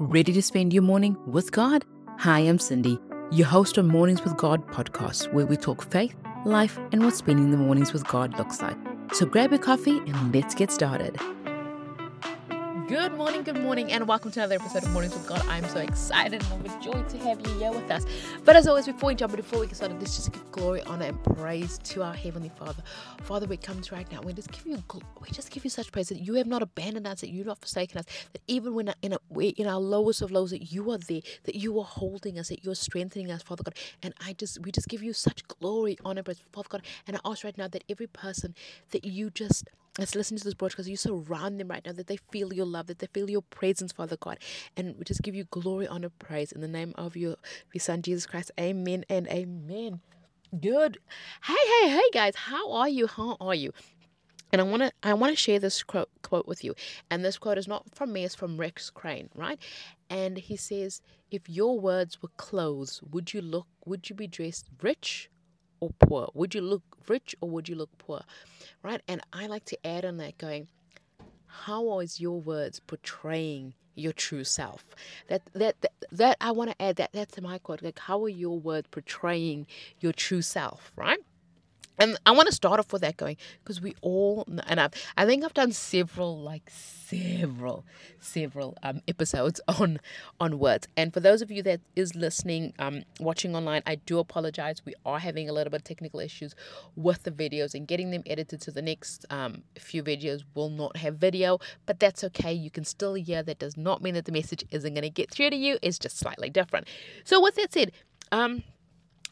Ready to spend your morning with God? Hi, I'm Cindy, your host on Mornings with God podcast, where we talk faith, life, and what spending the mornings with God looks like. So grab a coffee and let's get started. Good morning, good morning, and welcome to another episode of Mornings with God. I'm so excited and overjoyed to have you here with us. But as always, before we jump in, before we get started, let's just give glory, honor, and praise to our Heavenly Father. Father, we come to right now. We just give you, we just give you such praise that you have not abandoned us, that you've not forsaken us, that even when in, a, in our lowest of lows, that you are there, that you are holding us, that you're strengthening us, Father God. And I just, we just give you such glory, honor, praise, Father God. And I ask right now that every person that you just let's listen to this broadcast. You surround them right now that they feel your love that they feel your presence father god. And we just give you glory honor praise in the name of your, your son jesus christ. Amen and amen. Good. Hey hey hey guys. How are you? How are you? And I want to I want to share this quote, quote with you. And this quote is not from me, it's from Rex Crane, right? And he says, "If your words were clothes, would you look would you be dressed rich or poor? Would you look rich or would you look poor? Right? And I like to add on that going, how is your words portraying your true self? That that that, that I want to add that that's my quote. Like how are your words portraying your true self, right? And I want to start off with that going because we all and I've I think I've done several like several several um, episodes on on words. And for those of you that is listening, um, watching online, I do apologize. We are having a little bit of technical issues with the videos and getting them edited. So the next um, few videos will not have video, but that's okay. You can still hear. That does not mean that the message isn't going to get through to you. It's just slightly different. So with that said, um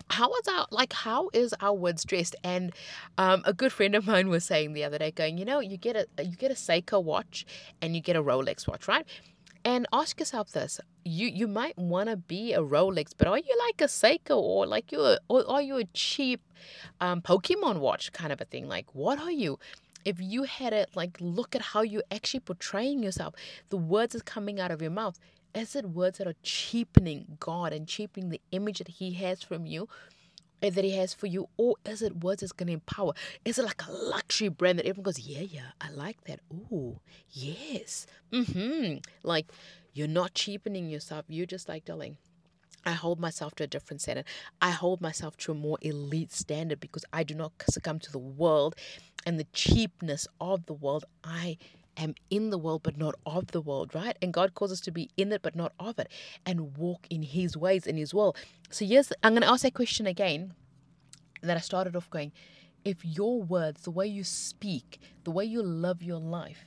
how is our like how is our woods dressed? And um, a good friend of mine was saying the other day going you know you get a you get a seiko watch and you get a rolex watch right? And ask yourself this you you might want to be a rolex but are you like a seiko or like you or are you a cheap um, pokemon watch kind of a thing? Like what are you? If you had it like look at how you're actually portraying yourself the words is coming out of your mouth is it words that are cheapening God and cheapening the image that He has from you? Eh, that he has for you, or is it words that's going to empower? Is it like a luxury brand that everyone goes, yeah, yeah, I like that. Oh, yes, mm-hmm. Like you're not cheapening yourself. You're just like, darling, I hold myself to a different standard. I hold myself to a more elite standard because I do not succumb to the world and the cheapness of the world. I am in the world but not of the world, right? And God calls us to be in it but not of it and walk in His ways, in His will. So, yes, I'm going to ask that question again that I started off going. If your words, the way you speak, the way you love your life,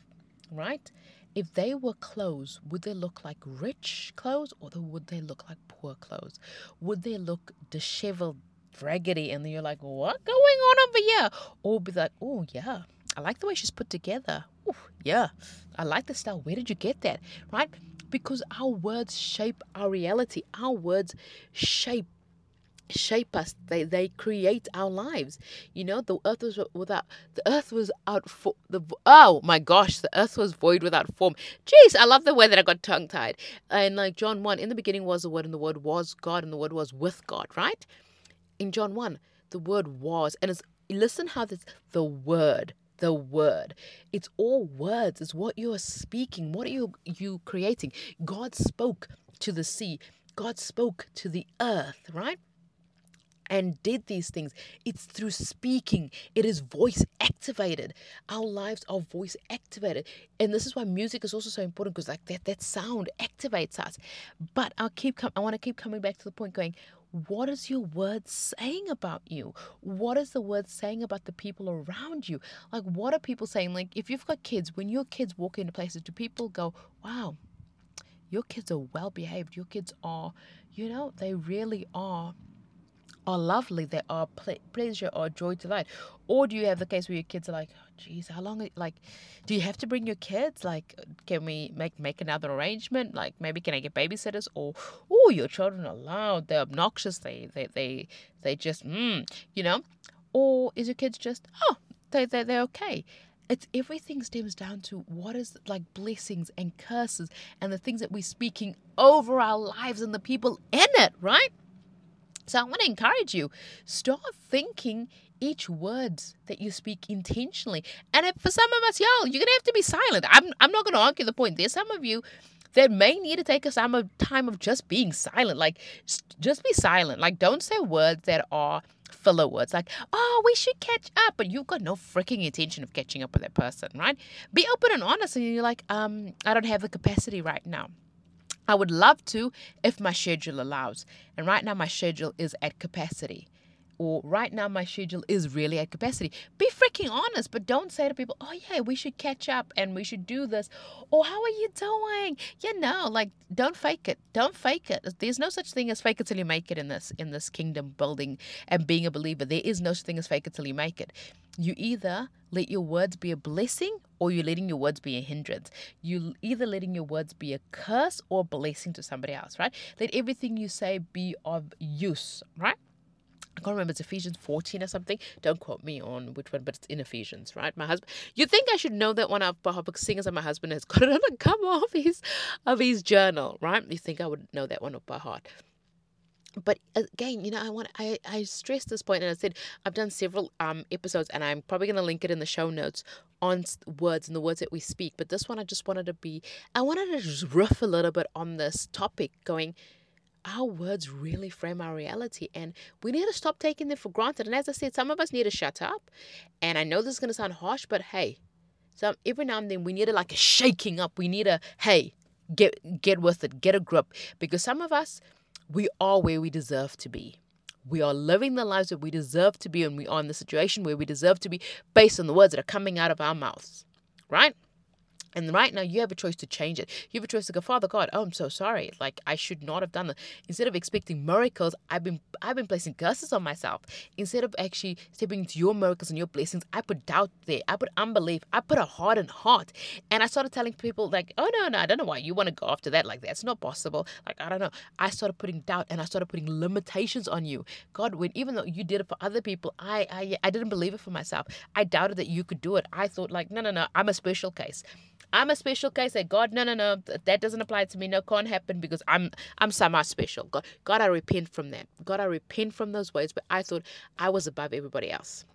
right? If they were clothes, would they look like rich clothes or would they look like poor clothes? Would they look disheveled, raggedy, and then you're like, what going on over here? Or be like, oh, yeah, I like the way she's put together. Ooh, yeah, I like the style. Where did you get that? Right? Because our words shape our reality. Our words shape shape us they they create our lives you know the earth was without the earth was out for the oh my gosh the earth was void without form jeez i love the way that i got tongue tied and like john 1 in the beginning was the word and the word was god and the word was with god right in john 1 the word was and it's listen how this the word the word. It's all words. It's what you are speaking. What are you you creating? God spoke to the sea. God spoke to the earth, right? And did these things. It's through speaking. It is voice activated. Our lives are voice activated. And this is why music is also so important because like that that sound activates us. But I'll keep com- I want to keep coming back to the point going, what is your word saying about you? What is the word saying about the people around you? Like, what are people saying? Like, if you've got kids, when your kids walk into places, do people go, wow, your kids are well behaved? Your kids are, you know, they really are are lovely, they are ple- pleasure or joy, delight? Or do you have the case where your kids are like, oh, geez, how long? Like, do you have to bring your kids? Like, can we make make another arrangement? Like, maybe can I get babysitters? Or, oh, your children are loud, they're obnoxious, they they they they just, mm, you know? Or is your kids just, oh, they they they're okay? It's everything stems down to what is like blessings and curses and the things that we're speaking over our lives and the people in it, right? So I want to encourage you start thinking each word that you speak intentionally. And if for some of us, y'all, you're gonna have to be silent. I'm I'm not gonna argue the point. There's some of you that may need to take a time of time of just being silent. Like just be silent. Like don't say words that are filler words like, oh, we should catch up, but you've got no freaking intention of catching up with that person, right? Be open and honest, and you're like, um, I don't have the capacity right now. I would love to if my schedule allows. And right now, my schedule is at capacity or right now my schedule is really at capacity. Be freaking honest, but don't say to people, oh yeah, we should catch up and we should do this. Or how are you doing? You know, like don't fake it. Don't fake it. There's no such thing as fake it till you make it in this in this kingdom building and being a believer. There is no such thing as fake it till you make it. You either let your words be a blessing or you're letting your words be a hindrance. You either letting your words be a curse or a blessing to somebody else, right? Let everything you say be of use, right? I can't remember, it's Ephesians 14 or something. Don't quote me on which one, but it's in Ephesians, right? My husband, you think I should know that one of Bahar seeing as my husband has got it on the cover of his, of his journal, right? You think I would know that one up by heart but again, you know, I want I I stress this point, and I said I've done several um episodes, and I'm probably going to link it in the show notes on words and the words that we speak. But this one, I just wanted to be, I wanted to just riff a little bit on this topic, going, our words really frame our reality and we need to stop taking them for granted and as i said some of us need to shut up and i know this is going to sound harsh but hey so every now and then we need a like a shaking up we need a hey get get with it get a grip because some of us we are where we deserve to be. We are living the lives that we deserve to be and we are in the situation where we deserve to be based on the words that are coming out of our mouths right and right now, you have a choice to change it. You have a choice to go, Father God, oh, I'm so sorry. Like I should not have done that. Instead of expecting miracles, I've been I've been placing curses on myself. Instead of actually stepping into your miracles and your blessings, I put doubt there. I put unbelief. I put a hardened heart. And I started telling people like, oh no, no, I don't know why you want to go after that. Like that's not possible. Like I don't know. I started putting doubt and I started putting limitations on you. God, when even though you did it for other people, I I I didn't believe it for myself. I doubted that you could do it. I thought like, no, no, no, I'm a special case. I'm a special case. Say, God, no, no, no, that doesn't apply to me. No, can't happen because I'm I'm somehow special. God, God, I repent from that. God, I repent from those ways. But I thought I was above everybody else,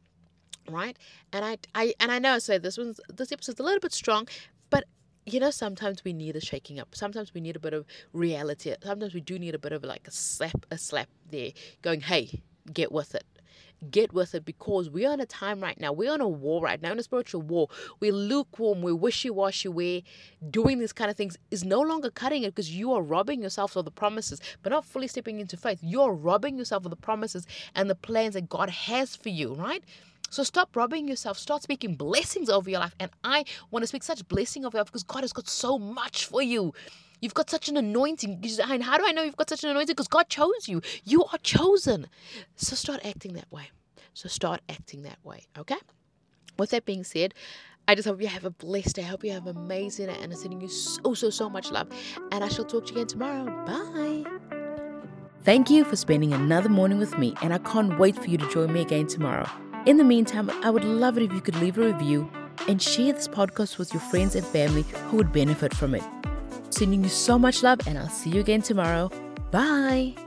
right? And I, I, and I know. So this one's this episode's a little bit strong, but you know, sometimes we need a shaking up. Sometimes we need a bit of reality. Sometimes we do need a bit of like a slap, a slap there, going, "Hey, get with it." Get with it because we're on a time right now. We're on a war right now, in a spiritual war. We're lukewarm, we're wishy washy, we're doing these kind of things is no longer cutting it because you are robbing yourself of the promises, but not fully stepping into faith. You're robbing yourself of the promises and the plans that God has for you, right? So stop robbing yourself. Start speaking blessings over your life. And I want to speak such blessing over your life because God has got so much for you. You've got such an anointing. And how do I know you've got such an anointing? Because God chose you. You are chosen. So start acting that way. So start acting that way. Okay? With that being said, I just hope you have a blessed day. I hope you have an amazing day. And I'm sending you so, so, so much love. And I shall talk to you again tomorrow. Bye. Thank you for spending another morning with me. And I can't wait for you to join me again tomorrow. In the meantime, I would love it if you could leave a review and share this podcast with your friends and family who would benefit from it. Sending you so much love, and I'll see you again tomorrow. Bye.